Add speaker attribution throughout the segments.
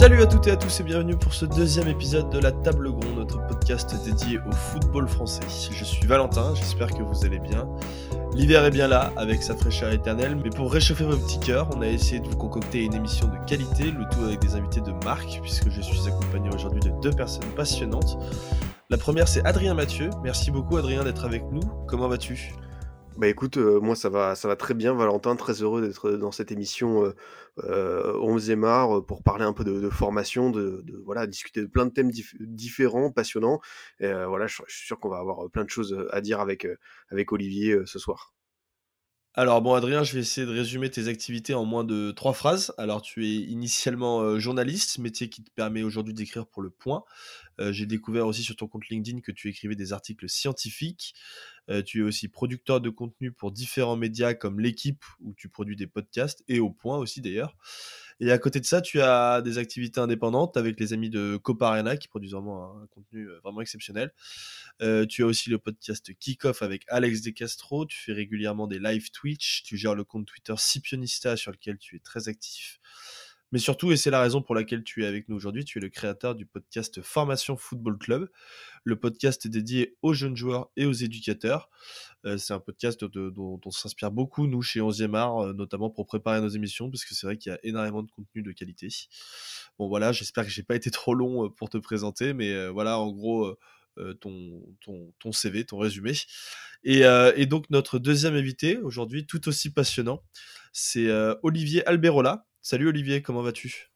Speaker 1: Salut à toutes et à tous et bienvenue pour ce deuxième épisode de La Table Gronde, notre podcast dédié au football français. Je suis Valentin, j'espère que vous allez bien. L'hiver est bien là, avec sa fraîcheur éternelle, mais pour réchauffer vos petits cœurs, on a essayé de vous concocter une émission de qualité, le tout avec des invités de marque, puisque je suis accompagné aujourd'hui de deux personnes passionnantes. La première, c'est Adrien Mathieu. Merci beaucoup, Adrien, d'être avec nous. Comment vas-tu?
Speaker 2: Bah écoute, euh, moi ça va, ça va très bien, Valentin, très heureux d'être dans cette émission euh, euh, 11 art pour parler un peu de, formation, de, voilà, discuter de plein de thèmes différents, passionnants. Et euh, voilà, je, suis sûr qu'on va avoir plein de choses à dire avec, avec Olivier ce soir.
Speaker 1: Alors bon Adrien, je vais essayer de résumer tes activités en moins de trois phrases. Alors tu es initialement journaliste, métier qui te permet aujourd'hui d'écrire pour le point. J'ai découvert aussi sur ton compte LinkedIn que tu écrivais des articles scientifiques. tu es aussi producteur de contenu pour différents médias comme l'équipe où tu produis des podcasts et au point aussi d'ailleurs. Et à côté de ça, tu as des activités indépendantes avec les amis de Coparena qui produisent vraiment un, contenu euh, vraiment exceptionnel. Euh, tu as aussi le podcast Kickoff avec Alex De Castro. Tu fais régulièrement des live Twitch. Tu gères le compte Twitter Scipionista sur lequel tu es très actif. Mais surtout, et c'est la raison pour laquelle tu es avec nous aujourd'hui, tu es le créateur du podcast Formation Football Club, le podcast dédié aux jeunes joueurs et aux éducateurs. Euh, c'est un podcast dont on s'inspire beaucoup, nous, chez 11e Art, euh, notamment pour préparer nos émissions, parce que c'est vrai qu'il y a énormément de contenu de qualité. Bon, voilà, j'espère que j'ai pas été trop long euh, pour te présenter, mais voilà, en gros, ton, CV, ton résumé. Et donc, notre deuxième invité, aujourd'hui, tout aussi passionnant, c'est Olivier Alberola. Salut Olivier, comment vas-tu?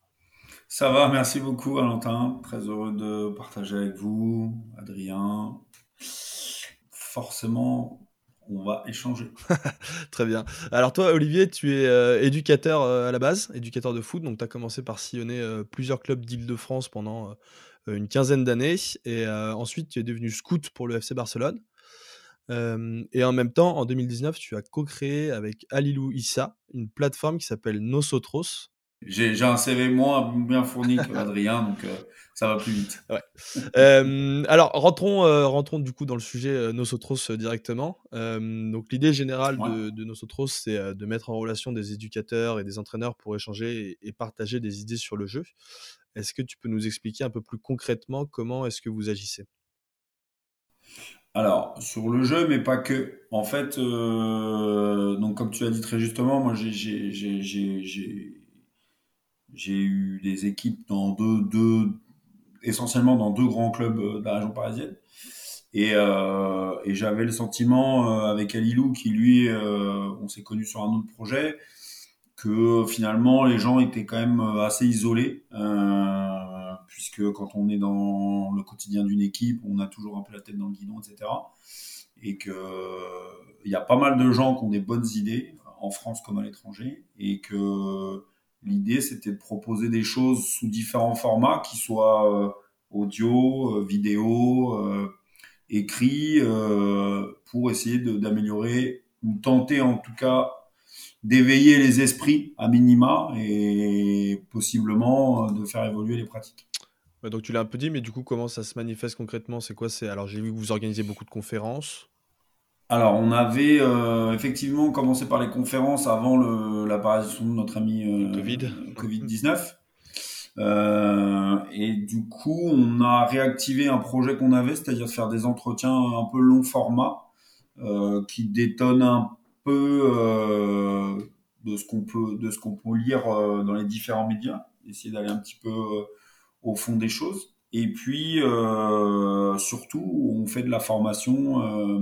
Speaker 3: Ça va, merci beaucoup Valentin. Très heureux de partager avec vous, Adrien. Forcément, on va échanger.
Speaker 1: Très bien. Alors toi, Olivier, tu es euh, éducateur euh, à la base, éducateur de foot. Donc tu as commencé par sillonner euh, plusieurs clubs d'Île-de-France pendant une quinzaine d'années. Et ensuite, tu es devenu scout pour le FC Barcelone. Et en même temps, en 2019, tu as co-créé avec Alilou Issa une plateforme qui s'appelle Nosotros.
Speaker 3: J'ai un CV moins bien fourni que Adrien, donc ça va plus vite.
Speaker 1: Ouais. alors, rentrons, rentrons du coup dans le sujet Nosotros directement. donc, l'idée générale de, de, Nosotros, c'est de mettre en relation des éducateurs et des entraîneurs pour échanger et, et partager des idées sur le jeu. Est-ce que tu peux nous expliquer un peu plus concrètement comment est-ce que vous agissez?
Speaker 3: Alors, sur le jeu, mais pas que. En fait, euh, donc comme tu l'as dit très justement, moi j'ai eu des équipes dans deux, deux, essentiellement dans deux grands clubs euh, de la région parisienne. Et, euh, et j'avais le sentiment avec Alilou, qui lui, on s'est connu sur un autre projet, que finalement les gens étaient quand même assez isolés puisque quand on est dans le quotidien d'une équipe, on a toujours un peu la tête dans le guidon, etc. Et qu'il y a pas mal de gens qui ont des bonnes idées, en France comme à l'étranger, et que l'idée c'était de proposer des choses sous différents formats, qui soient euh, audio, euh, vidéo, euh, écrit, pour essayer d'améliorer ou tenter en tout cas d'éveiller les esprits à minima et possiblement de faire évoluer les pratiques
Speaker 1: donc tu l'as un peu dit, mais du coup, comment ça se manifeste concrètement? C'est quoi? C'est alors j'ai vu que vous organisez beaucoup de conférences.
Speaker 3: Alors on avait euh, effectivement commencé par les conférences avant l'apparition de notre ami euh, Covid. Covid 19. Euh, et du coup, on a réactivé un projet qu'on avait, c'est-à-dire faire des entretiens un peu long format, qui détonnent un peu de ce qu'on peut de ce qu'on peut lire dans les différents médias, essayer d'aller un petit peu au fond des choses. Et puis, euh, surtout, on fait de la formation euh,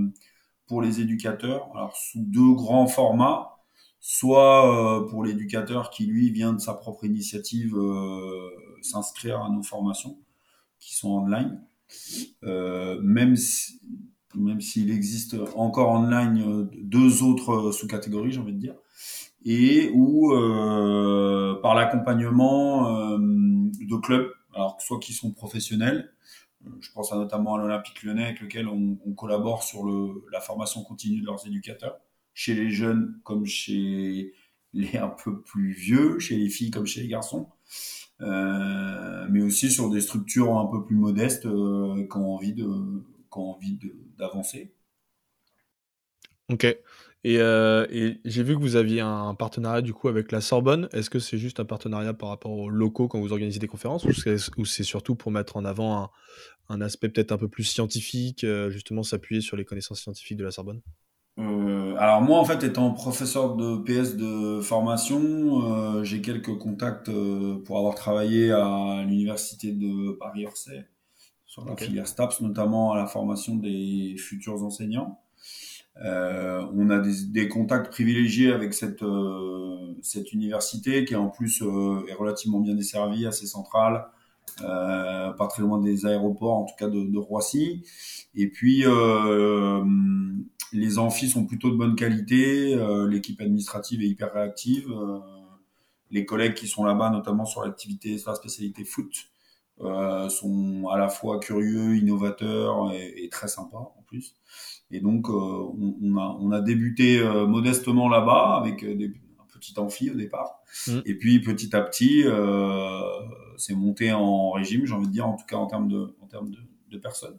Speaker 3: pour les éducateurs, alors sous deux grands formats. Soit euh, pour l'éducateur qui, lui, vient de sa propre initiative s'inscrire à nos formations qui sont online. même si, même s'il existe encore online deux autres sous-catégories, j'ai envie de dire, et ou par l'accompagnement de clubs alors soit qui sont professionnels, euh, je pense notamment à l'Olympique lyonnais avec lequel on, collabore sur le, la formation continue de leurs éducateurs, chez les jeunes comme chez les un peu plus vieux, chez les filles comme chez les garçons, euh, mais aussi sur des structures un peu plus modestes euh, qui ont envie de, qui ont envie d'avancer.
Speaker 1: Ok. Et, et j'ai vu que vous aviez un partenariat du coup avec la Sorbonne. Est-ce que c'est juste un partenariat par rapport aux locaux quand vous organisez des conférences ou c'est surtout pour mettre en avant un, un aspect peut-être un peu plus scientifique, justement s'appuyer sur les connaissances scientifiques de la Sorbonne?
Speaker 3: Euh, alors moi en fait étant professeur de PS de formation, euh, j'ai quelques contacts euh, pour avoir travaillé à l'université de Paris-Orsay sur la filière STAPS, notamment à la formation des futurs enseignants. Euh, on a des, des, contacts privilégiés avec cette euh, cette université qui en plus est relativement bien desservie, assez centrale, pas très loin des aéroports, en tout cas de, de Roissy. Et puis les amphis sont plutôt de bonne qualité, euh, l'équipe administrative est hyper réactive, euh, les collègues qui sont là-bas, notamment sur l'activité, sur la spécialité foot, euh, sont à la fois curieux, innovateurs et, très sympas en plus. Et donc, on, a, on a débuté modestement là-bas avec des, un petit amphi au départ. Mmh. Et puis, petit à petit, c'est monté en régime, j'ai envie de dire, en tout cas en termes de, en termes de, de personnes.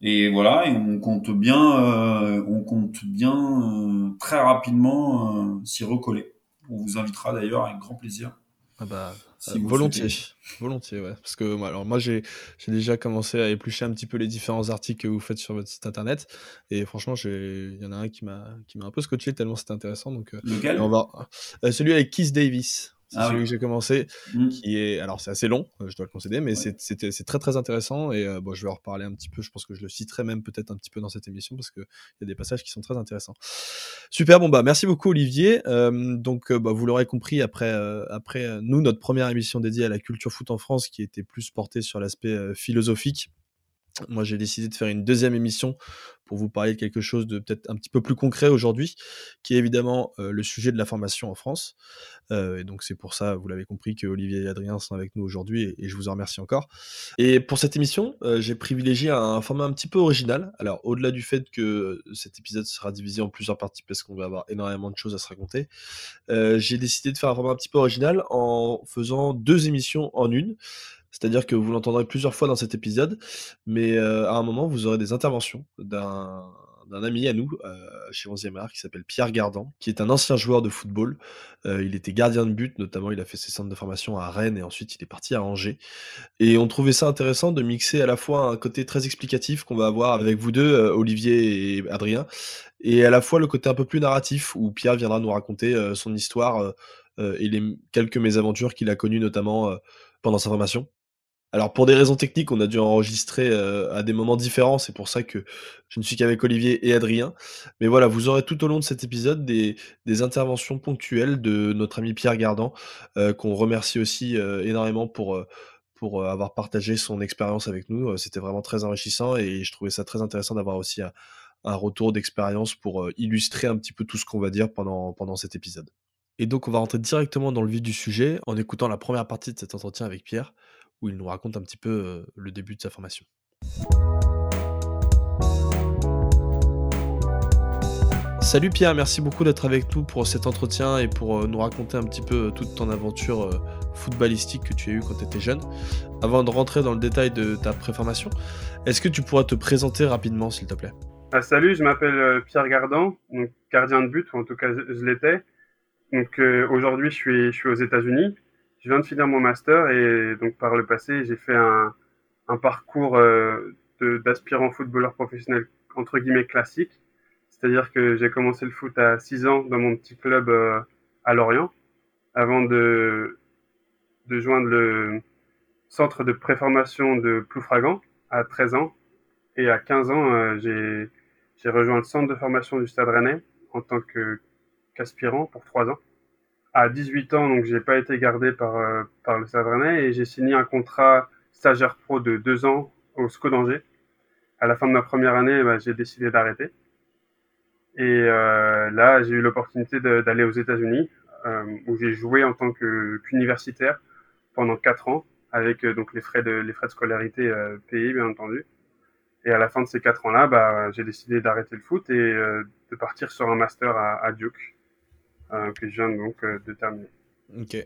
Speaker 3: Et voilà, et on compte bien, euh, on compte bien euh, très rapidement euh, s'y recoller. On vous invitera d'ailleurs avec grand plaisir.
Speaker 1: Ah bah, volontiers, volontiers, ouais. Parce que alors moi j'ai j'ai déjà commencé à éplucher un petit peu les différents articles que vous faites sur votre site internet et franchement il y en a un qui m'a qui m'a un peu scotché tellement c'était intéressant donc.
Speaker 3: Lequel?
Speaker 1: on va celui avec Keith Davis. C'est ah celui que j'ai commencé, mmh. qui est, alors c'est assez long, euh, je dois le concéder, mais c'est c'est très très intéressant et euh, bon, je vais en reparler un petit peu. Je pense que je le citerai même peut-être un petit peu dans cette émission parce qu'il y a des passages qui sont très intéressants. Super, bon bah merci beaucoup Olivier. Euh, donc bah, vous l'aurez compris après après nous notre première émission dédiée à la culture foot en France qui était plus portée sur l'aspect philosophique moi, j'ai décidé de faire une deuxième émission pour vous parler de quelque chose de peut-être un petit peu plus concret aujourd'hui, qui est évidemment euh, le sujet de la formation en France. Euh, et donc, c'est pour ça, vous l'avez compris, que Olivier et Adrien sont avec nous aujourd'hui, et, je vous en remercie encore. Et pour cette émission, euh, j'ai privilégié un format un petit peu original. Alors, au-delà du fait que cet épisode sera divisé en plusieurs parties, parce qu'on va avoir énormément de choses à se raconter, j'ai décidé de faire un format un petit peu original en faisant deux émissions en une. C'est-à-dire que vous l'entendrez plusieurs fois dans cet épisode, mais euh, à un moment, vous aurez des interventions d'un ami à nous euh, chez 11e art qui s'appelle Pierre Gardan, qui est un ancien joueur de football. Euh, il était gardien de but, notamment il a fait ses centres de formation à Rennes et ensuite il est parti à Angers. Et on trouvait ça intéressant de mixer à la fois un côté très explicatif qu'on va avoir avec vous deux, Olivier et Adrien, et à la fois le côté un peu plus narratif où Pierre viendra nous raconter son histoire et les quelques mésaventures qu'il a connues notamment pendant sa formation. Alors pour des raisons techniques, on a dû enregistrer euh, à des moments différents, c'est pour ça que je ne suis qu'avec Olivier et Adrien. Mais voilà, vous aurez tout au long de cet épisode des, interventions ponctuelles de notre ami Pierre Gardan, euh, qu'on remercie aussi euh, énormément pour, pour avoir partagé son expérience avec nous. C'était vraiment très enrichissant et je trouvais ça très intéressant d'avoir aussi un, retour d'expérience pour illustrer un petit peu tout ce qu'on va dire pendant, pendant cet épisode. Et donc on va rentrer directement dans le vif du sujet en écoutant la première partie de cet entretien avec Pierre où il nous raconte un petit peu le début de sa formation. Salut Pierre, merci beaucoup d'être avec nous pour cet entretien et pour nous raconter un petit peu toute ton aventure footballistique que tu as eue quand tu étais jeune. Avant de rentrer dans le détail de ta préformation, est-ce que tu pourrais te présenter rapidement s'il te plaît?
Speaker 4: Ah, Salut, je m'appelle Pierre Gardan, gardien de but, ou en tout cas je, l'étais. Aujourd'hui je suis aux États-Unis je viens de finir mon master et donc par le passé, j'ai fait un, parcours euh, d'aspirant footballeur professionnel entre guillemets classique. C'est-à-dire que j'ai commencé le foot à 6 ans dans mon petit club euh, à Lorient avant de, de joindre le centre de préformation de Ploufragan à 13 ans. Et à 15 ans, euh, j'ai rejoint le centre de formation du Stade Rennais en tant qu'aspirant pour 3 ans à 18 ans, donc j'ai pas été gardé par, euh, par le Savrenais et j'ai signé un contrat stagiaire pro de deux ans au SCO d'Angers. À la fin de ma première année, bah, j'ai décidé d'arrêter. Et euh, là, j'ai eu l'opportunité d'aller aux États-Unis, euh, où j'ai joué en tant qu'universitaire pendant quatre ans, avec donc les frais de les frais de scolarité payés, bien entendu. Et à la fin de ces quatre ans-là, bah, j'ai décidé d'arrêter le foot et de partir sur un master à Duke. Que je viens donc euh, de terminer.
Speaker 1: Ok.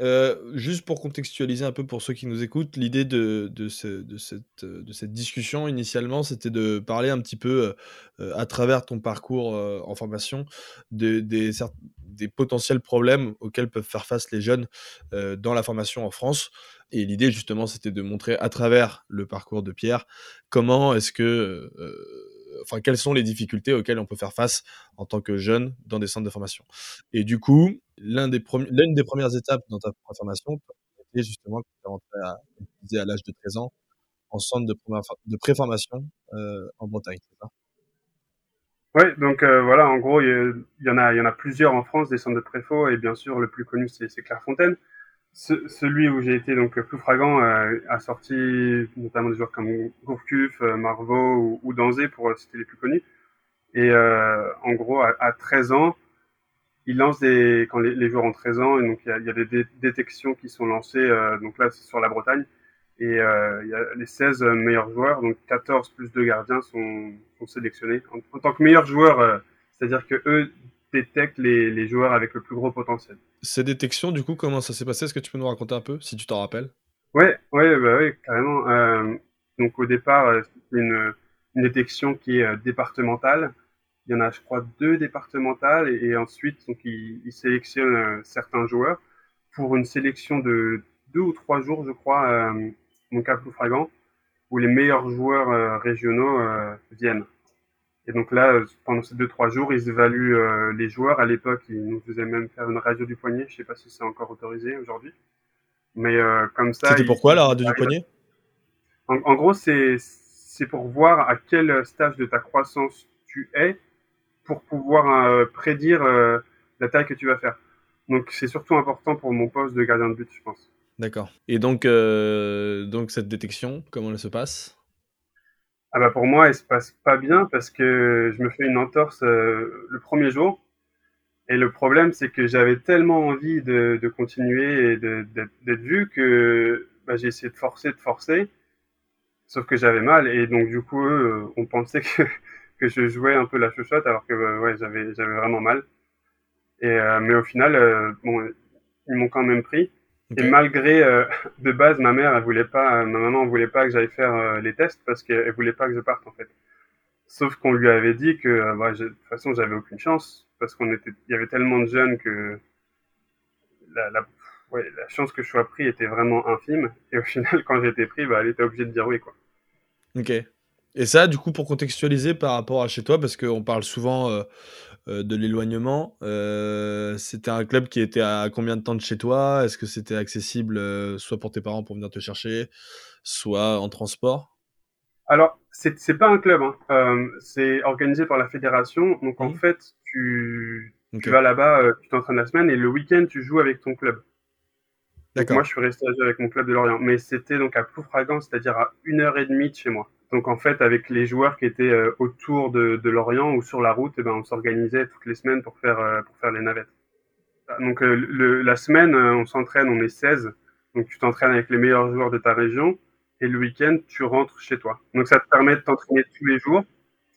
Speaker 1: Euh, juste pour contextualiser un peu pour ceux qui nous écoutent, l'idée de, de, cette, de cette discussion initialement, c'était de parler un petit peu euh, à travers ton parcours en formation de, des, des potentiels problèmes auxquels peuvent faire face les jeunes dans la formation en France. Et l'idée justement, c'était de montrer à travers le parcours de Pierre comment est-ce que enfin, quelles sont les difficultés auxquelles on peut faire face en tant que jeune dans des centres de formation. Et du coup, l'une des, premières étapes dans ta formation, c'était justement que tu rentré à, l'âge de 13 ans en centre de, de préformation euh, en Bretagne,
Speaker 4: Oui, donc euh, voilà, en gros, il y, en a, il y en a plusieurs en France, des centres de préfo, et bien sûr, le plus connu, c'est Clairefontaine celui où j'ai été donc plus fragant euh, a sorti notamment des joueurs comme Gourcuff, euh, Marvaux ou, ou Danzé pour euh, citer les plus connus. Et euh, en gros, à, à, 13 ans, il lance des quand les, les joueurs ont 13 ans, et donc il y y a des détections qui sont lancées. donc là, c'est sur la Bretagne. Et il y a les 16 meilleurs joueurs, donc 14 plus 2 gardiens sont, sont sélectionnés en, en, tant que meilleurs joueurs. C'est-à-dire que eux détectent les, les joueurs avec le plus gros potentiel.
Speaker 1: Ces détections, du coup, comment ça s'est passé? Est-ce que tu peux nous raconter un peu, si tu t'en rappelles?
Speaker 4: Ouais, ouais, bah ouais, carrément. Euh, donc au départ, euh, c'est une, une, détection qui est euh, départementale. Il y en a, je crois, deux départementales et, et ensuite, donc ils, ils sélectionnent certains joueurs pour une sélection de deux ou trois jours, je crois, euh, mon cas plus fragant, où les meilleurs joueurs régionaux viennent. Et donc là, euh, pendant ces deux trois jours, ils évaluent euh, les joueurs. À l'époque, ils nous faisaient même faire une radio du poignet. Je sais pas si c'est encore autorisé aujourd'hui. Mais euh, comme ça.
Speaker 1: C'était pourquoi la radio du poignet?
Speaker 4: en, en, gros, c'est c'est pour voir à quel stage de ta croissance tu es pour pouvoir euh, prédire la taille que tu vas faire. Donc c'est surtout important pour mon poste de gardien de but, je pense.
Speaker 1: D'accord. Et donc, donc cette détection, comment elle se passe?
Speaker 4: Ah bah pour moi, elle se passe pas bien parce que je me fais une entorse euh, le premier jour. Et le problème, c'est que j'avais tellement envie de, continuer et d'être vu que bah, j'ai essayé de forcer, de forcer. Sauf que j'avais mal. Et donc, du coup, eux, on pensait que, je jouais un peu la chuchote alors que bah, ouais, j'avais vraiment mal. Et, euh, mais au final, euh, bon, ils m'ont quand même pris. Okay. Et malgré, euh, de base, ma mère, elle voulait pas, euh, ma maman voulait pas que j'aille faire euh, les tests parce qu'elle voulait pas que je parte en fait. Sauf qu'on lui avait dit que, euh, bah, de toute façon, j'avais aucune chance parce qu'on était, il y avait tellement de jeunes que la, la, ouais, la chance que je sois pris était vraiment infime. Et au final, quand été pris, bah, elle était obligée de dire oui, quoi.
Speaker 1: Ok. Et ça, du coup, pour contextualiser par rapport à chez toi, parce qu'on parle souvent euh, euh, de l'éloignement, euh, c'était un club qui était à combien de temps de chez toi? Est-ce que c'était accessible soit pour tes parents pour venir te chercher, soit en transport?
Speaker 4: Alors, c'est pas un club, hein. C'est organisé par la fédération. Donc, mmh. en fait, tu, okay. tu vas là-bas, tu t'entraînes la semaine et le week-end, tu joues avec ton club. D'accord. Moi, je suis resté avec mon club de Lorient. Mais c'était donc à Ploufragan, c'est-à-dire à une heure et demie de chez moi. Donc en fait, avec les joueurs qui étaient euh, autour de, Lorient ou sur la route, eh ben, on s'organisait toutes les semaines pour faire, euh, pour faire les navettes. Donc euh, la semaine, on s'entraîne, on est 16. Donc tu t'entraînes avec les meilleurs joueurs de ta région. Et le week-end, tu rentres chez toi. Donc ça te permet de t'entraîner tous les jours.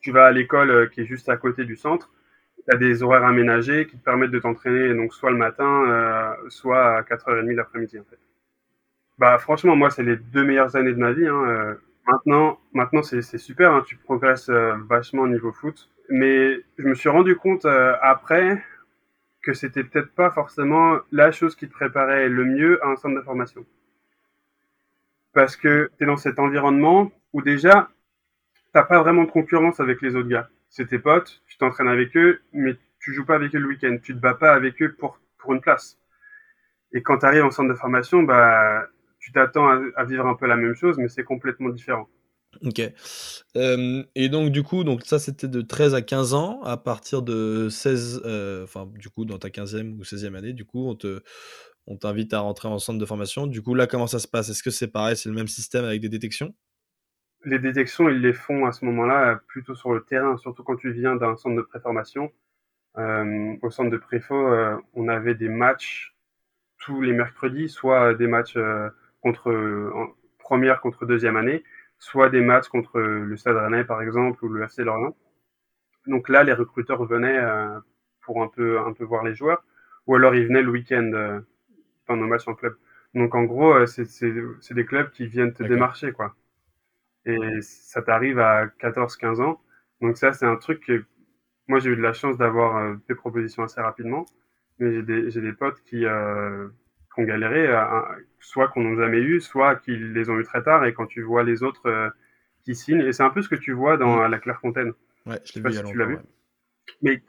Speaker 4: Tu vas à l'école qui est juste à côté du centre. Tu as des horaires aménagés qui te permettent de t'entraîner donc soit le matin, soit à 4h30 l'après-midi en fait. Bah franchement, moi, c'est les deux meilleures années de ma vie. Hein. Maintenant, maintenant c'est super, hein, tu progresses euh, vachement au niveau foot. Mais je me suis rendu compte euh, après que c'était peut-être pas forcément la chose qui te préparait le mieux à un centre de formation. Parce que tu es dans cet environnement où déjà, t'as pas vraiment de concurrence avec les autres gars. C'est tes potes, tu t'entraînes avec eux, mais tu joues pas avec eux le week-end. Tu te bats pas avec eux pour, pour une place. Et quand tu arrives en centre de formation, bah, tu t'attends à, à, vivre un peu la même chose, mais c'est complètement différent.
Speaker 1: Ok. Euh, et donc, du coup, donc ça, c'était de 13 à 15 ans. À partir de 16, euh, enfin, du coup, dans ta 15e ou 16e année, du coup, on te, on t'invite à rentrer en centre de formation. Du coup, là, comment ça se passe? Est-ce que c'est pareil? C'est le même système avec des détections?
Speaker 4: Les détections, ils les font à ce moment-là plutôt sur le terrain, surtout quand tu viens d'un centre de préformation. Euh, au centre de préfo, euh, on avait des matchs tous les mercredis, soit des matchs euh, contre en première contre deuxième année, soit des matchs contre le Stade Rennais par exemple ou le FC Lorient. Donc là, les recruteurs venaient euh, pour un peu un peu voir les joueurs. ou alors ils venaient le week-end euh, pendant le match en club. Donc en gros, euh, c'est des clubs qui viennent te démarcher, quoi. Et ça t'arrive à 14-15 ans. Donc ça, c'est un truc que moi j'ai eu de la chance d'avoir euh, des propositions assez rapidement, mais j'ai des, des potes qui, euh, qui ont galéré, soit qu'on n'a jamais eu, soit qui les ont eu très tard. Et quand tu vois les autres qui signent, et c'est un peu ce que tu vois dans mmh. la Clairefontaine.
Speaker 1: Ouais, je l'ai vu. tu l'as vu.
Speaker 4: Mais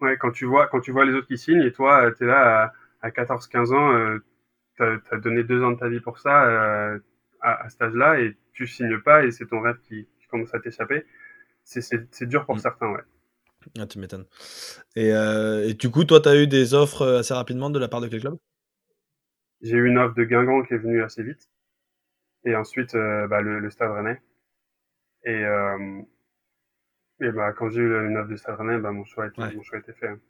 Speaker 4: Ouais, quand tu vois, quand tu vois les autres qui signent et toi, euh, tu es là à, 14-15 ans, euh, tu as, donné deux ans de ta vie pour ça euh, à, à, cet âge-là et tu signes pas et c'est ton rêve qui, commence à t'échapper. C'est dur pour mm. certains, ouais.
Speaker 1: Ah, tu m'étonnes. Et, et, du coup, toi, tu as eu des offres assez rapidement de la part de quel club?
Speaker 4: J'ai eu une offre de Guingamp qui est venue assez vite. Et ensuite, bah, le, le, Stade Rennais. Et, et bah, quand j'ai eu une offre de Stade bah, mon, choix était, mon choix était fait. Hein.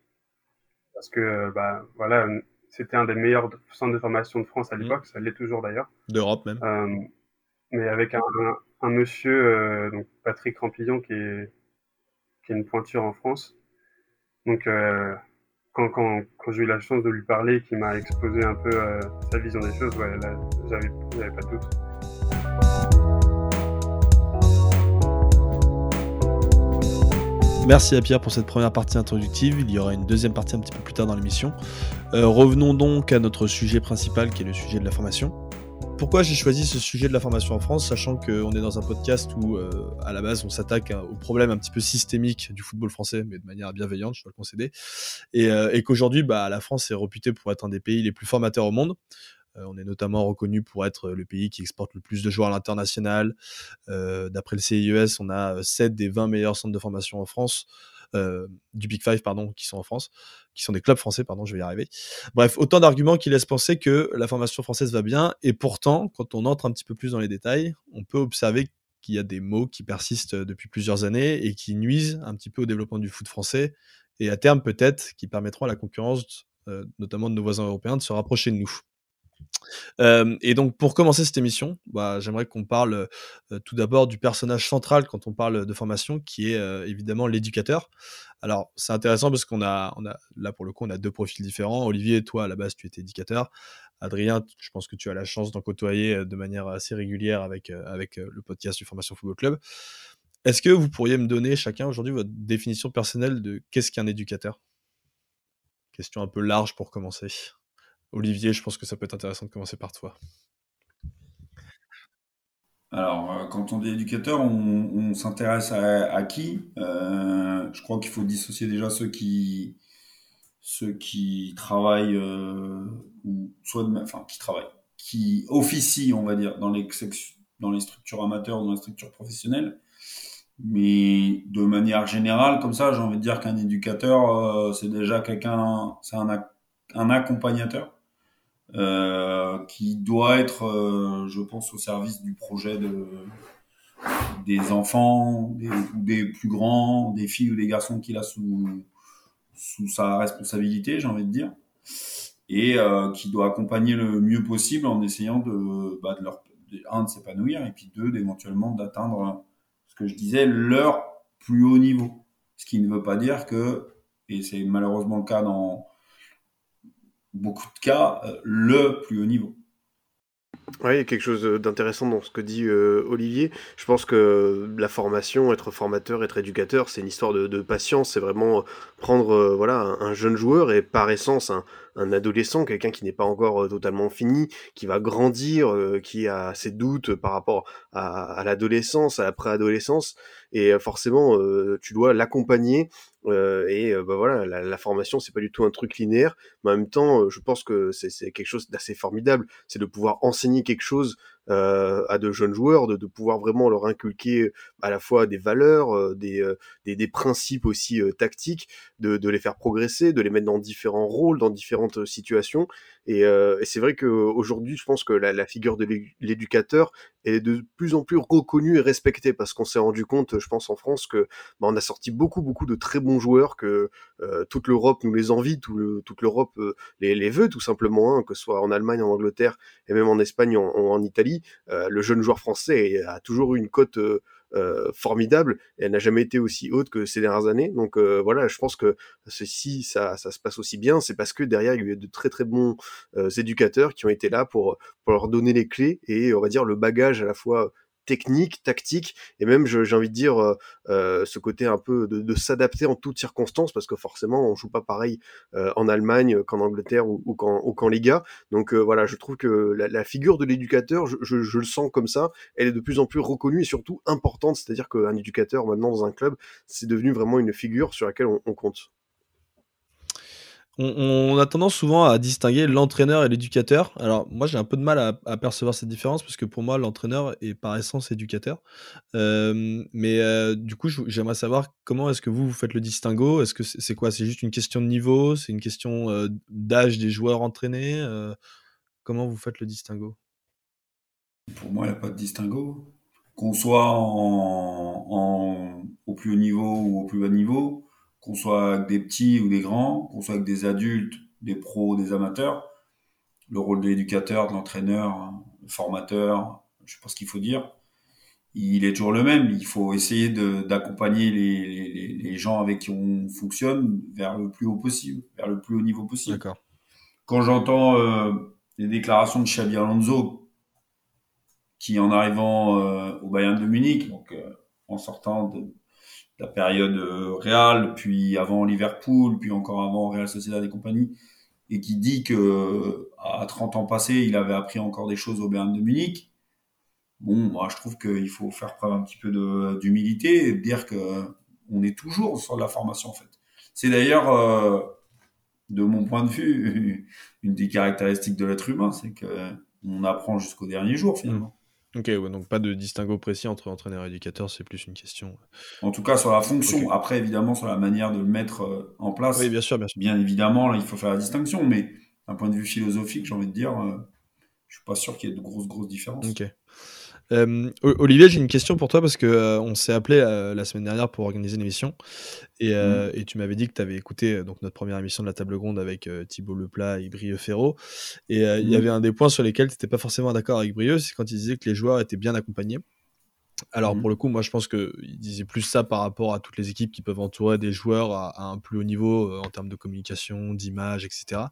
Speaker 4: Parce que bah, voilà, c'était un des meilleurs centres de formation de France à mmh. l'époque, ça l'est toujours d'ailleurs.
Speaker 1: D'Europe même.
Speaker 4: Euh, mais avec un, un, monsieur, euh, donc Patrick Rampillon, qui est, qui est une pointure en France. Donc, euh, quand, quand, quand j'ai eu la chance de lui parler, qui m'a exposé un peu euh, sa vision des choses, là, j'avais, j'avais pas de doute.
Speaker 1: Merci à Pierre pour cette première partie introductive. Il y aura une deuxième partie un petit peu plus tard dans l'émission. Euh, revenons donc à notre sujet principal qui est le sujet de la formation. Pourquoi j'ai choisi ce sujet de la formation en France, sachant qu'on est dans un podcast où, euh, à la base, on s'attaque au problème un petit peu systémique du football français, mais de manière bienveillante, je dois le concéder, et, euh, et qu'aujourd'hui, bah, la France est réputée pour être un des pays les plus formateurs au monde. Euh, on est notamment reconnu pour être le pays qui exporte le plus de joueurs à l'international. D'après le CIES, on a 7 des 20 meilleurs centres de formation en France. Du Big Five, pardon, qui sont en France, qui sont des clubs français, pardon, je vais y arriver. Bref, autant d'arguments qui laissent penser que la formation française va bien, et pourtant, quand on entre un petit peu plus dans les détails, on peut observer qu'il y a des mots qui persistent depuis plusieurs années et qui nuisent un petit peu au développement du foot français, et à terme peut-être qui permettront à la concurrence, notamment de nos voisins européens, de se rapprocher de nous et donc pour commencer cette émission, bah, j'aimerais qu'on parle tout d'abord du personnage central quand on parle de formation, qui est évidemment l'éducateur. Alors c'est intéressant parce qu'on a, là pour le coup, on a deux profils différents. Olivier, toi à la base tu étais éducateur. Adrien, je pense que tu as la chance d'en côtoyer de manière assez régulière avec, avec le podcast du Formation Football Club. Est-ce que vous pourriez me donner chacun aujourd'hui votre définition personnelle de qu'est-ce qu'un éducateur? Question un peu large pour commencer. Olivier, je pense que ça peut être intéressant de commencer par toi.
Speaker 3: Alors, euh, quand on dit éducateur, on, s'intéresse à, qui? Euh, Je crois qu'il faut dissocier déjà ceux qui, ceux qui travaillent, euh, ou soit enfin qui travaillent, qui officient, on va dire, dans les, structures amateurs, dans les structures professionnelles. Mais de manière générale, comme ça, j'ai envie de dire qu'un éducateur, c'est déjà quelqu'un, c'est un, accompagnateur qui doit être, euh, je pense, au service du projet de, des enfants, des, des plus grands, des filles ou des garçons qu'il a sous, sous sa responsabilité, j'ai envie de dire, et euh, qui doit accompagner le mieux possible en essayant de, bah, de leur, un, de s'épanouir, et puis deux, d'éventuellement d'atteindre ce que je disais, leur plus haut niveau. Ce qui ne veut pas dire que, et c'est malheureusement le cas dans, beaucoup de cas, euh, le plus haut niveau.
Speaker 2: Oui, il y a quelque chose d'intéressant dans ce que dit euh, Olivier. Je pense que la formation, être formateur, être éducateur, c'est une histoire de, patience. C'est vraiment prendre euh, voilà un, jeune joueur et par essence un, un adolescent, quelqu'un qui n'est pas encore totalement fini, qui va grandir, qui a ses doutes par rapport à, l'adolescence, à la préadolescence, et forcément tu dois l'accompagner euh, et bah voilà, la, la formation, c'est pas du tout un truc linéaire, mais en même temps, je pense que c'est quelque chose d'assez formidable, c'est de pouvoir enseigner quelque chose euh, à de jeunes joueurs, de, pouvoir vraiment leur inculquer à la fois des valeurs, des, des, des, principes aussi tactiques, de, de, les faire progresser, de les mettre dans différents rôles, dans différentes situations. Et, et c'est vrai qu'aujourd'hui, je pense que la, figure de l'éducateur est de plus en plus reconnue et respectée parce qu'on s'est rendu compte, je pense en France, que bah, on a sorti beaucoup beaucoup de très bons joueurs que euh, toute l'Europe nous les envie, tout toute l'Europe euh, les, les, veut tout simplement, hein, que ce soit en Allemagne, en Angleterre et même en Espagne, en, en Italie. Euh, le jeune joueur français a toujours eu une cote formidable et elle n'a jamais été aussi haute que ces dernières années. Donc voilà, je pense que ceci, ça, ça se passe aussi bien, c'est parce que derrière il y a de très très bons éducateurs qui ont été là pour, pour leur donner les clés et on va dire le bagage à la fois technique, tactique, et même j'ai envie de dire euh, euh, ce côté un peu de, s'adapter en toutes circonstances, parce que forcément on joue pas pareil euh, en Allemagne qu'en Angleterre ou, ou qu'en Liga. Donc voilà, je trouve que la, figure de l'éducateur, je, le sens comme ça, elle est de plus en plus reconnue et surtout importante, c'est-à-dire qu'un éducateur maintenant dans un club, c'est devenu vraiment une figure sur laquelle on compte
Speaker 1: on, a tendance souvent à distinguer l'entraîneur et l'éducateur. Alors moi j'ai un peu de mal à, percevoir cette différence parce que pour moi l'entraîneur est par essence éducateur. Euh, mais euh, du coup j'aimerais savoir comment est-ce que vous, vous faites le distinguo? Est-ce que c'est quoi? C'est juste une question de niveau? C'est une question euh, d'âge des joueurs entraînés? Comment vous faites le distinguo?
Speaker 3: Pour moi il n'y a pas de distinguo. Qu'on soit au plus haut niveau ou au plus bas niveau, qu'on soit avec des petits ou des grands, qu'on soit avec des adultes, des pros, des amateurs, le rôle de l'éducateur, de l'entraîneur, le formateur, je sais pas ce qu'il faut dire, il est toujours le même. Il faut essayer d'accompagner les, les, gens avec qui on fonctionne vers le plus haut possible, vers le plus haut niveau possible. Quand j'entends euh, les déclarations de Xabi Alonso, qui en arrivant euh, au Bayern de Munich, donc euh, en sortant de, la période euh, Real, puis avant Liverpool, puis encore avant Real Sociedad et compagnie, et qui dit que à 30 ans passés, il avait appris encore des choses au Bayern de Munich. Bon, moi, je trouve qu'il faut faire preuve un petit peu d'humilité et dire que on est toujours sur la formation en fait. C'est d'ailleurs, euh, de mon point de vue, une des caractéristiques de l'être humain, c'est que on apprend jusqu'au dernier jour finalement.
Speaker 1: Ok, donc pas de distinguo précis entre entraîneur et éducateur, c'est plus une question.
Speaker 3: Euh, en tout cas, sur la fonction. Après, évidemment, sur la manière de le mettre euh, en place.
Speaker 1: Oui, bien sûr, bien sûr.
Speaker 3: Bien évidemment, là, il faut faire la distinction, mais d'un point de vue philosophique, j'ai envie de dire, je euh, je suis pas sûr qu'il y ait de grosses, grosses différences.
Speaker 1: Ok. Euh, Olivier, j'ai une question pour toi parce que euh, on s'est appelé euh, la semaine dernière pour organiser une émission et, mmh. et tu m'avais dit que tu avais écouté donc notre première émission de la table ronde avec Thibaut Leplat et Brieux Ferro et il y mmh. avait un des points sur lesquels tu n'étais pas forcément d'accord avec Brieux, c'est quand il disait que les joueurs étaient bien accompagnés. Alors mmh. pour le coup, moi je pense qu'il disait plus ça par rapport à toutes les équipes qui peuvent entourer des joueurs à, un plus haut niveau euh, en termes de communication, d'image, etc.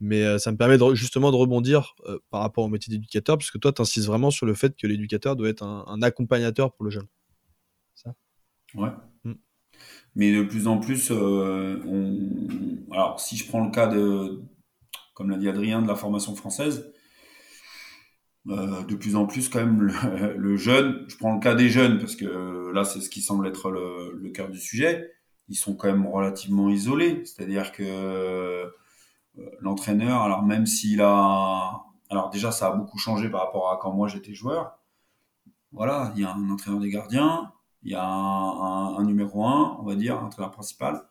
Speaker 1: Mais euh, ça me permet justement de rebondir euh, par rapport au métier d'éducateur, puisque toi tu insistes vraiment sur le fait que l'éducateur doit être un, accompagnateur pour le jeune.
Speaker 3: Ça? Ouais. Mmh. Mais de plus en plus, alors si je prends le cas de, comme l'a dit Adrien, de la formation française, euh, de plus en plus quand même le, jeune, je prends le cas des jeunes parce que euh, là c'est ce qui semble être le, cœur du sujet, ils sont quand même relativement isolés, c'est-à-dire que euh, l'entraîneur, alors même s'il a, alors déjà ça a beaucoup changé par rapport à quand moi j'étais joueur, voilà, il y a un entraîneur des gardiens, il y a un, numéro un, on va dire, un entraîneur principal,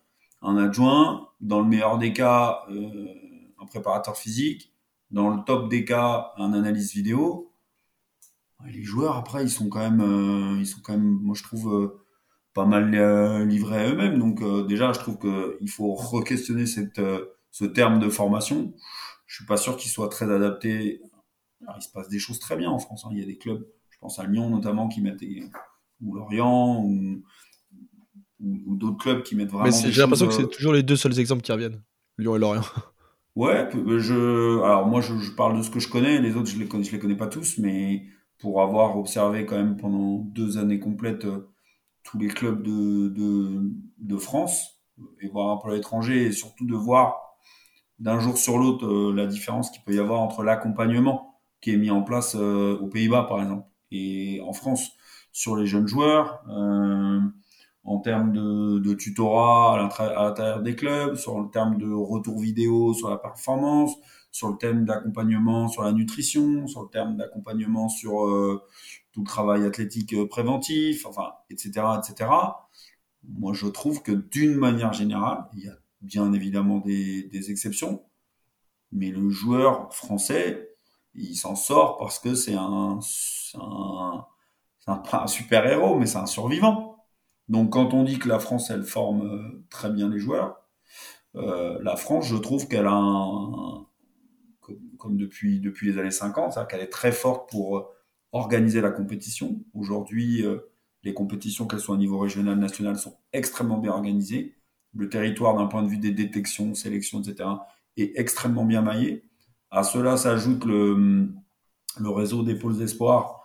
Speaker 3: un adjoint, dans le meilleur des cas, un préparateur physique, dans le top des cas, un analyse vidéo. Les joueurs, après, ils sont quand même, euh, ils sont quand même, moi je trouve, euh, pas mal euh, livrés à eux-mêmes. Donc déjà, je trouve qu'il faut re-questionner cette, ce terme de formation. Je suis pas sûr qu'il soit très adapté. il se passe des choses très bien en France. Hein. Il y a des clubs, je pense à Lyon notamment, qui mettent ou Lorient ou, ou, d'autres clubs qui mettent vraiment.
Speaker 1: Mais j'ai l'impression que c'est toujours les deux seuls exemples qui reviennent, Lyon et Lorient.
Speaker 3: Ouais, euh, je, alors moi je, parle de ce que je connais, les autres je les connais, je les connais pas tous, mais pour avoir observé quand même pendant deux années complètes euh, tous les clubs de, de, de France et voir un peu l'étranger et surtout de voir d'un jour sur l'autre euh, la différence qu'il peut y avoir entre l'accompagnement qui est mis en place aux Pays-Bas par exemple et en France sur les jeunes joueurs. En termes de, tutorat à l'intérieur des clubs, sur le terme de retour vidéo sur la performance, sur le thème d'accompagnement sur la nutrition, sur le terme d'accompagnement sur euh, tout le travail athlétique euh, préventif, enfin, etc., etc. Moi, je trouve que d'une manière générale, il y a bien évidemment des, exceptions, mais le joueur français, il s'en sort parce que c'est un super héros, mais c'est un survivant. Donc quand on dit que la France, elle forme euh, très bien les joueurs, euh, la France, je trouve qu'elle a un, comme, depuis, depuis les années 50, qu'elle est très forte pour euh, organiser la compétition. Aujourd'hui, Les compétitions, qu'elles soient au niveau régional, national, sont extrêmement bien organisées. Le territoire, d'un point de vue des détections, sélections, etc., est extrêmement bien maillé. À cela s'ajoute le, le réseau des pôles d'espoir,